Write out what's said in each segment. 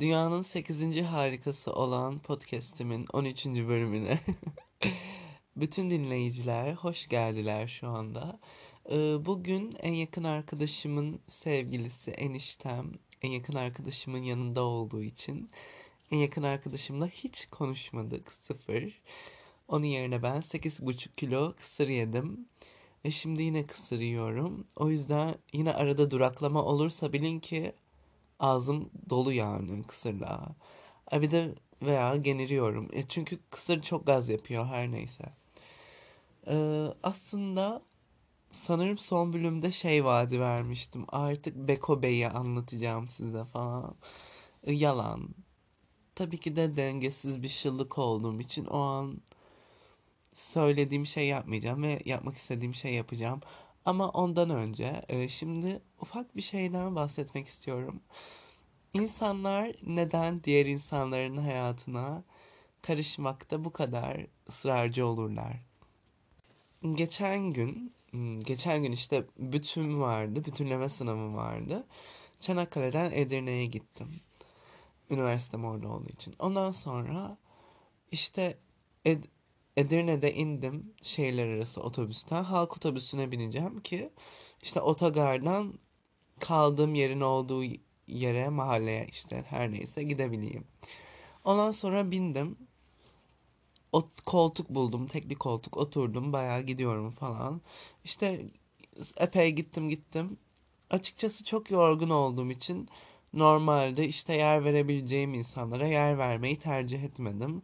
Dünyanın 8. harikası olan podcast'imin 13. bölümüne bütün dinleyiciler hoş geldiler şu anda. Bugün en yakın arkadaşımın sevgilisi eniştem en yakın arkadaşımın yanında olduğu için en yakın arkadaşımla hiç konuşmadık sıfır. Onun yerine ben 8,5 kilo kısır yedim. Ve şimdi yine kısır yiyorum. O yüzden yine arada duraklama olursa bilin ki ağzım dolu yani kısırla. Bir de veya geniriyorum. E çünkü kısır çok gaz yapıyor her neyse. Ee, aslında sanırım son bölümde şey vaadi vermiştim. Artık Beko Bey'i anlatacağım size falan. Ee, yalan. Tabii ki de dengesiz bir şıllık olduğum için o an söylediğim şey yapmayacağım ve yapmak istediğim şey yapacağım. Ama ondan önce e, şimdi ufak bir şeyden bahsetmek istiyorum. İnsanlar neden diğer insanların hayatına karışmakta bu kadar ısrarcı olurlar? Geçen gün, hmm, geçen gün işte bütün vardı, bütünleme sınavım vardı. Çanakkale'den Edirne'ye gittim. Üniversitem orada olduğu için. Ondan sonra işte Ed Edirne'de indim şehirler arası otobüsten. Halk otobüsüne bineceğim ki işte otogardan kaldığım yerin olduğu yere, mahalleye işte her neyse gidebileyim. Ondan sonra bindim. O koltuk buldum. Tek bir koltuk oturdum. Bayağı gidiyorum falan. İşte epey gittim gittim. Açıkçası çok yorgun olduğum için normalde işte yer verebileceğim insanlara yer vermeyi tercih etmedim.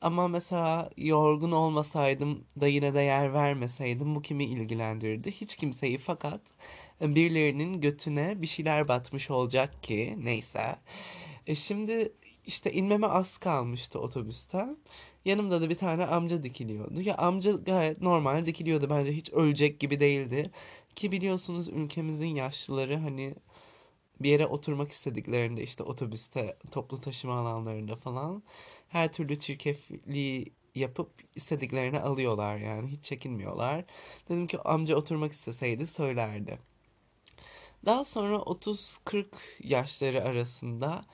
Ama mesela yorgun olmasaydım da yine de yer vermeseydim bu kimi ilgilendirirdi? Hiç kimseyi fakat birilerinin götüne bir şeyler batmış olacak ki neyse. E şimdi işte inmeme az kalmıştı otobüsten. Yanımda da bir tane amca dikiliyordu. Ya amca gayet normal dikiliyordu bence hiç ölecek gibi değildi. Ki biliyorsunuz ülkemizin yaşlıları hani bir yere oturmak istediklerinde işte otobüste, toplu taşıma alanlarında falan her türlü çirkefliği yapıp istediklerini alıyorlar yani hiç çekinmiyorlar. Dedim ki amca oturmak isteseydi söylerdi. Daha sonra 30-40 yaşları arasında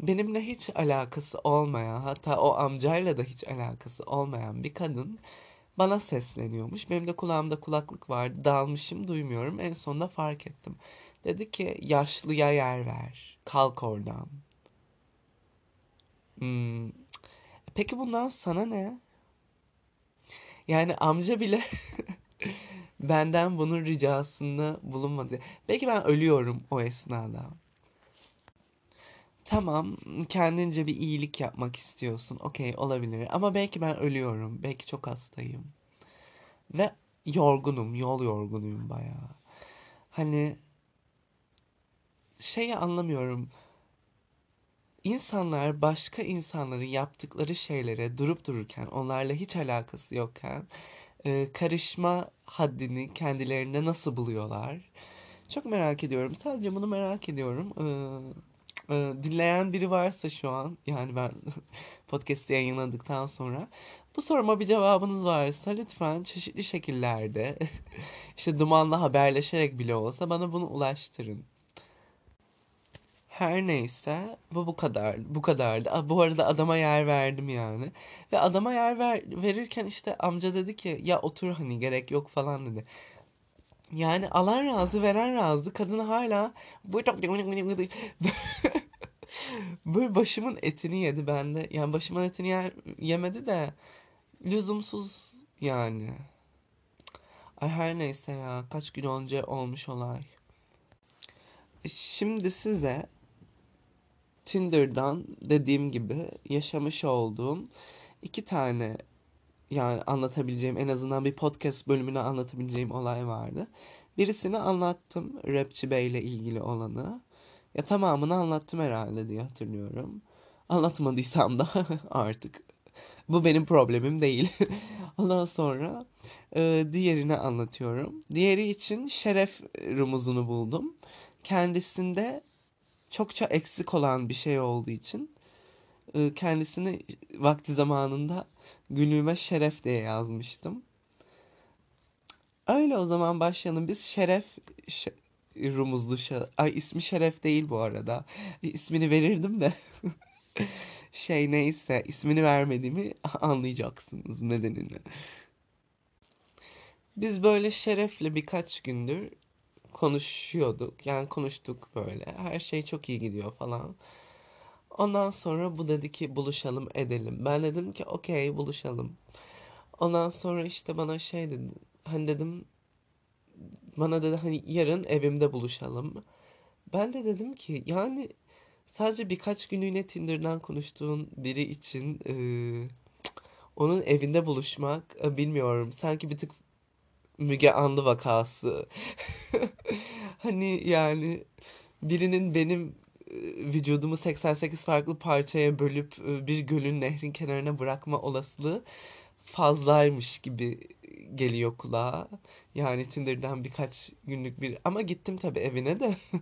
benimle hiç alakası olmayan hatta o amcayla da hiç alakası olmayan bir kadın bana sesleniyormuş. Benim de kulağımda kulaklık vardı. Dalmışım duymuyorum. En sonunda fark ettim. Dedi ki yaşlıya yer ver. Kalk oradan. Hmm. Peki bundan sana ne? Yani amca bile benden bunun ricasında bulunmadı. Belki ben ölüyorum o esnada. Tamam, kendince bir iyilik yapmak istiyorsun. Okey, olabilir. Ama belki ben ölüyorum. Belki çok hastayım. Ve yorgunum, yol yorgunuyum bayağı. Hani şeyi anlamıyorum. İnsanlar başka insanların yaptıkları şeylere durup dururken, onlarla hiç alakası yokken e, karışma haddini kendilerine nasıl buluyorlar? Çok merak ediyorum. Sadece bunu merak ediyorum. Ee, e, dinleyen biri varsa şu an, yani ben podcast'i yayınladıktan sonra bu soruma bir cevabınız varsa lütfen çeşitli şekillerde işte dumanla haberleşerek bile olsa bana bunu ulaştırın. Her neyse bu bu kadar bu kadardı. Bu arada adama yer verdim yani. Ve adama yer ver, verirken işte amca dedi ki ya otur hani gerek yok falan dedi. Yani alan razı veren razı kadın hala böyle başımın etini yedi bende. Yani başımın etini yer, yemedi de lüzumsuz yani. Ay her neyse ya kaç gün önce olmuş olay. Şimdi size Tinder'dan dediğim gibi yaşamış olduğum iki tane yani anlatabileceğim en azından bir podcast bölümünü anlatabileceğim olay vardı. Birisini anlattım Rapçi Bey ile ilgili olanı. Ya tamamını anlattım herhalde diye hatırlıyorum. Anlatmadıysam da artık bu benim problemim değil. Ondan sonra e, diğerini anlatıyorum. Diğeri için şeref rumuzunu buldum. Kendisinde çokça eksik olan bir şey olduğu için e, kendisini vakti zamanında günlüğüme şeref diye yazmıştım. Öyle o zaman başlayalım. Biz şeref rumuzlu şa- Ay ismi Şeref değil bu arada. İsmini verirdim de. şey neyse ismini vermediğimi anlayacaksınız nedenini. Biz böyle Şeref'le birkaç gündür konuşuyorduk. Yani konuştuk böyle. Her şey çok iyi gidiyor falan. Ondan sonra bu dedi ki buluşalım edelim. Ben dedim ki okey buluşalım. Ondan sonra işte bana şey dedi. Hani dedim bana dedi hani yarın evimde buluşalım. Ben de dedim ki yani sadece birkaç günlüğüne Tinder'dan konuştuğun biri için eee, onun evinde buluşmak e, bilmiyorum. Sanki bir tık Müge Anlı vakası. Hani yani birinin benim e, vücudumu 88 farklı parçaya bölüp e, bir gölün nehrin kenarına bırakma olasılığı fazlaymış gibi geliyor kulağa. Yani Tinder'dan birkaç günlük bir ama gittim tabii evine de.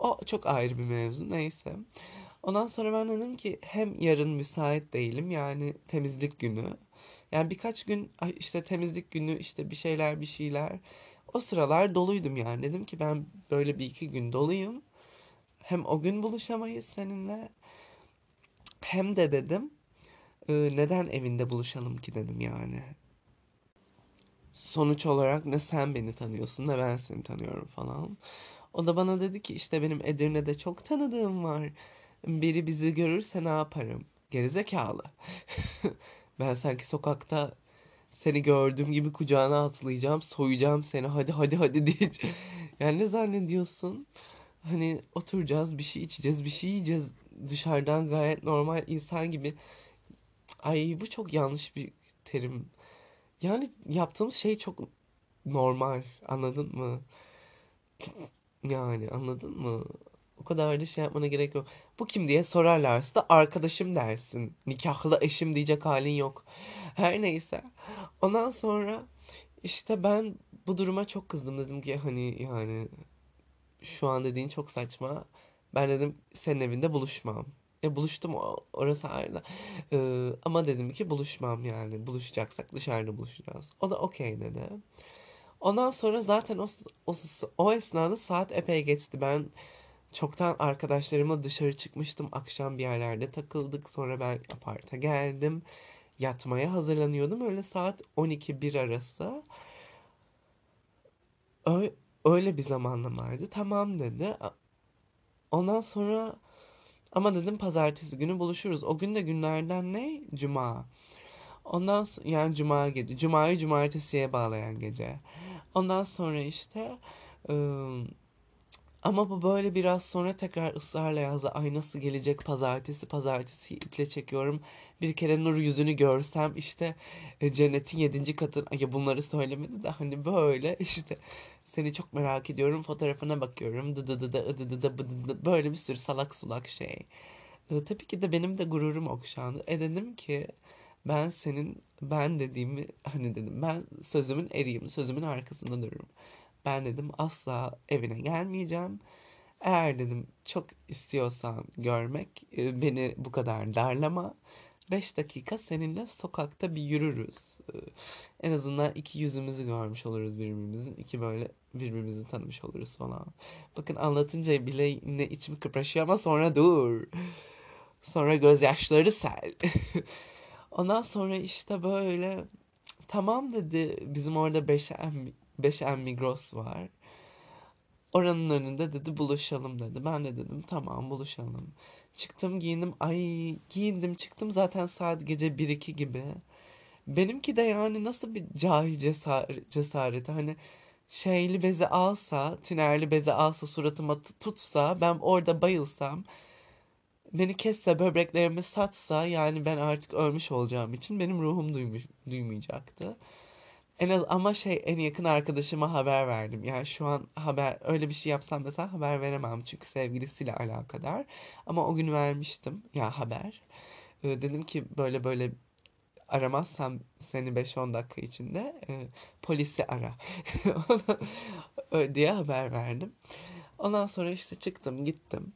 O çok ayrı bir mevzu neyse. Ondan sonra ben dedim ki hem yarın müsait değilim yani temizlik günü. Yani birkaç gün işte temizlik günü işte bir şeyler bir şeyler. O sıralar doluydum yani. Dedim ki ben böyle bir iki gün doluyum. Hem o gün buluşamayız seninle hem de dedim neden evinde buluşalım ki dedim yani. Sonuç olarak ne sen beni tanıyorsun ne ben seni tanıyorum falan. O da bana dedi ki işte benim Edirne'de çok tanıdığım var. Biri bizi görürse ne yaparım? Gerizekalı. Ben sanki sokakta seni gördüğüm gibi kucağına atlayacağım, soyacağım seni. Hadi hadi hadi diye. Yani ne zannediyorsun? Hani oturacağız, bir şey içeceğiz, bir şey yiyeceğiz. Dışarıdan gayet normal insan gibi. Ay bu çok yanlış bir terim. Yani yaptığımız şey çok normal. Anladın mı? Yani anladın mı? O kadar da şey yapmana gerek yok. Bu kim diye sorarlarsa da arkadaşım dersin. Nikahlı eşim diyecek halin yok. Her neyse. Ondan sonra işte ben bu duruma çok kızdım. Dedim ki hani yani şu an dediğin çok saçma. Ben dedim senin evinde buluşmam. E buluştum orası ayrı. Ee, ama dedim ki buluşmam yani. Buluşacaksak dışarıda buluşacağız. O da okey dedi. Ondan sonra zaten o, o, o esnada saat epey geçti. Ben çoktan arkadaşlarımla dışarı çıkmıştım. Akşam bir yerlerde takıldık. Sonra ben aparta geldim. Yatmaya hazırlanıyordum. Öyle saat 12-1 arası. Öyle, bir zamanlamaydı. Tamam dedi. Ondan sonra ama dedim pazartesi günü buluşuruz. O gün de günlerden ne? Cuma. Ondan sonra yani cuma gece. Cuma'yı cumartesiye bağlayan gece. Ondan sonra işte ıı, ama bu böyle biraz sonra tekrar ısrarla yazdı. Ay nasıl gelecek pazartesi pazartesi iple çekiyorum. Bir kere nur yüzünü görsem işte e, cennetin yedinci katın. Ya bunları söylemedi de hani böyle işte seni çok merak ediyorum fotoğrafına bakıyorum. Dı dı dı böyle bir sürü salak sulak şey. E, tabii ki de benim de gururum okşandı. E dedim ki ben senin ben dediğimi hani dedim ben sözümün eriyim sözümün arkasında dururum. Ben dedim asla evine gelmeyeceğim. Eğer dedim çok istiyorsan görmek e, beni bu kadar darlama. 5 dakika seninle sokakta bir yürürüz. E, En azından iki yüzümüzü görmüş oluruz birbirimizin. iki böyle birbirimizi tanımış oluruz falan. Bakın anlatınca bile yine içim kıpraşıyor ama sonra dur. Sonra gözyaşları sel. Ondan sonra işte böyle tamam dedi. Bizim orada 5M, 5M Migros var. Oranın önünde dedi buluşalım dedi. Ben de dedim tamam buluşalım. Çıktım giyindim. Ay giyindim çıktım zaten saat gece bir iki gibi. Benimki de yani nasıl bir cahil cesaret, cesareti. Hani şeyli bezi alsa, tinerli bezi alsa suratıma tutsa ben orada bayılsam beni kesse böbreklerimi satsa yani ben artık ölmüş olacağım için benim ruhum duymuş, duymayacaktı. En az ama şey en yakın arkadaşıma haber verdim. Yani şu an haber öyle bir şey yapsam mesela haber veremem çünkü sevgilisiyle alakadar. Ama o gün vermiştim ya haber. Ee, dedim ki böyle böyle aramazsam seni beş on dakika içinde e, polisi ara diye haber verdim. Ondan sonra işte çıktım gittim.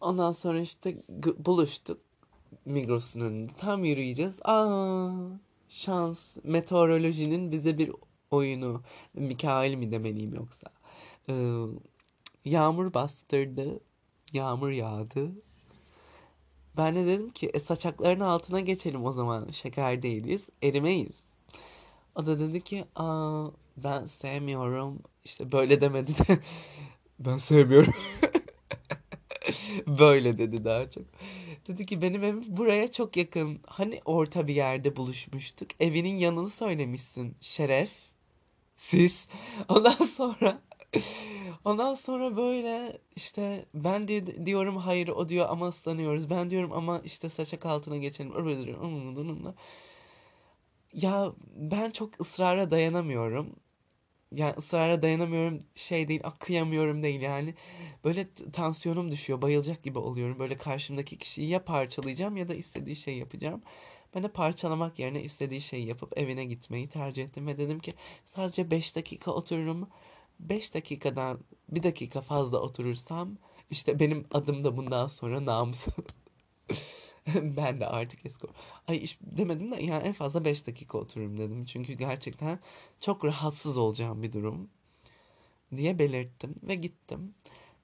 Ondan sonra işte buluştuk Migros'un önünde. Tam yürüyeceğiz. Aa, şans. Meteorolojinin bize bir oyunu. Mikail mi demeliyim yoksa? Ee, yağmur bastırdı. Yağmur yağdı. Ben de dedim ki e, saçakların altına geçelim o zaman. Şeker değiliz. Erimeyiz. O da dedi ki aa ben sevmiyorum. İşte böyle demedi de ben sevmiyorum. Böyle dedi daha çok. Dedi ki benim evim buraya çok yakın. Hani orta bir yerde buluşmuştuk. Evinin yanını söylemişsin. Şeref. Siz. Ondan sonra ondan sonra böyle işte ben di- diyorum hayır o diyor ama ıslanıyoruz. Ben diyorum ama işte saçak altına geçelim. Ya ben çok ısrara dayanamıyorum. Yani ısrara dayanamıyorum şey değil, ah, kıyamıyorum değil yani. Böyle tansiyonum düşüyor, bayılacak gibi oluyorum. Böyle karşımdaki kişiyi ya parçalayacağım ya da istediği şeyi yapacağım. Ben de parçalamak yerine istediği şeyi yapıp evine gitmeyi tercih ettim ve dedim ki sadece 5 dakika otururum. 5 dakikadan bir dakika fazla oturursam işte benim adım da bundan sonra namus. Ben de artık eski. Ay iş demedim de yani en fazla 5 dakika otururum dedim. Çünkü gerçekten çok rahatsız olacağım bir durum diye belirttim ve gittim.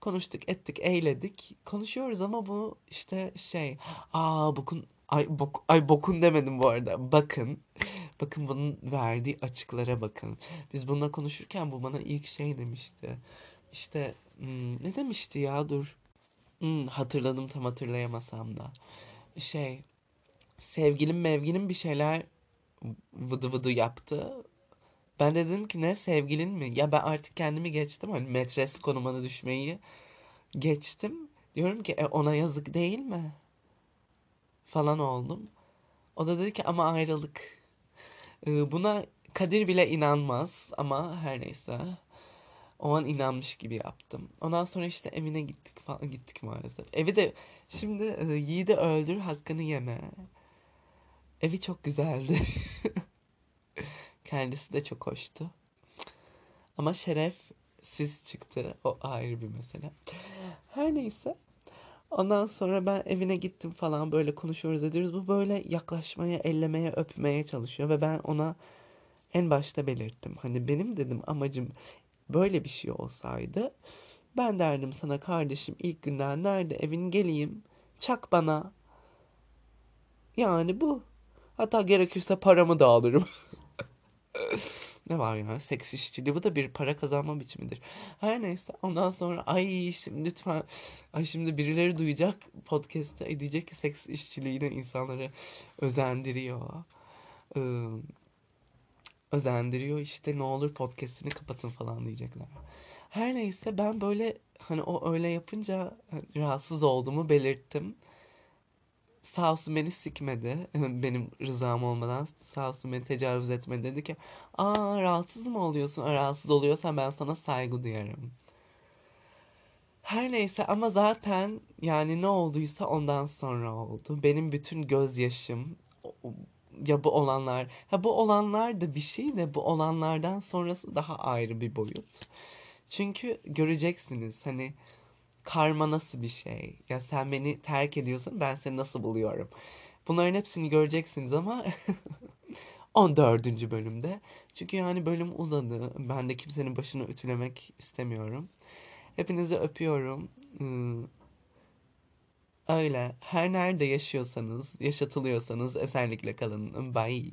Konuştuk, ettik, eğledik. Konuşuyoruz ama bu işte şey, aa bokun ay bok ay bokun demedim bu arada. Bakın. Bakın bunun verdiği açıklara bakın. Biz bununla konuşurken bu bana ilk şey demişti. İşte hmm, ne demişti ya dur. Hmm, hatırladım tam hatırlayamasam da. Şey, sevgilim mevgilim bir şeyler vıdı vıdı yaptı. Ben de dedim ki ne sevgilin mi? Ya ben artık kendimi geçtim. Hani metres konumuna düşmeyi geçtim. Diyorum ki e, ona yazık değil mi? Falan oldum. O da dedi ki ama ayrılık. Buna Kadir bile inanmaz ama her neyse. O an inanmış gibi yaptım. Ondan sonra işte evine gittik falan gittik maalesef. Evi de şimdi e, yiğidi öldür hakkını yeme. Evi çok güzeldi. Kendisi de çok hoştu. Ama Şeref siz çıktı. O ayrı bir mesele. Her neyse. Ondan sonra ben evine gittim falan böyle konuşuyoruz ediyoruz. Bu böyle yaklaşmaya, ellemeye, öpmeye çalışıyor ve ben ona en başta belirttim. Hani benim dedim amacım böyle bir şey olsaydı ben derdim sana kardeşim ilk günden nerede evin geleyim çak bana. Yani bu. Hatta gerekirse paramı da alırım. Ne var ya seks işçiliği bu da bir para kazanma biçimidir. Her neyse ondan sonra ay şimdi lütfen ay şimdi birileri duyacak podcast'te diyecek ki seks işçiliğine insanları özendiriyor. Ee, özendiriyor işte ne olur podcast'ini kapatın falan diyecekler. Her neyse ben böyle hani o öyle yapınca hani, rahatsız olduğumu belirttim. Sağ olsun beni sikmedi. Benim rızam olmadan sağ olsun beni tecavüz etmedi. Dedi ki aa rahatsız mı oluyorsun? Aa, rahatsız oluyorsan ben sana saygı duyarım. Her neyse ama zaten yani ne olduysa ondan sonra oldu. Benim bütün gözyaşım ya bu olanlar ha bu olanlar da bir şey de bu olanlardan sonrası daha ayrı bir boyut. Çünkü göreceksiniz hani karma nasıl bir şey? Ya sen beni terk ediyorsun, ben seni nasıl buluyorum? Bunların hepsini göreceksiniz ama 14. bölümde. Çünkü yani bölüm uzadı. Ben de kimsenin başını ütülemek istemiyorum. Hepinizi öpüyorum. Öyle. Her nerede yaşıyorsanız, yaşatılıyorsanız esenlikle kalın. Bye.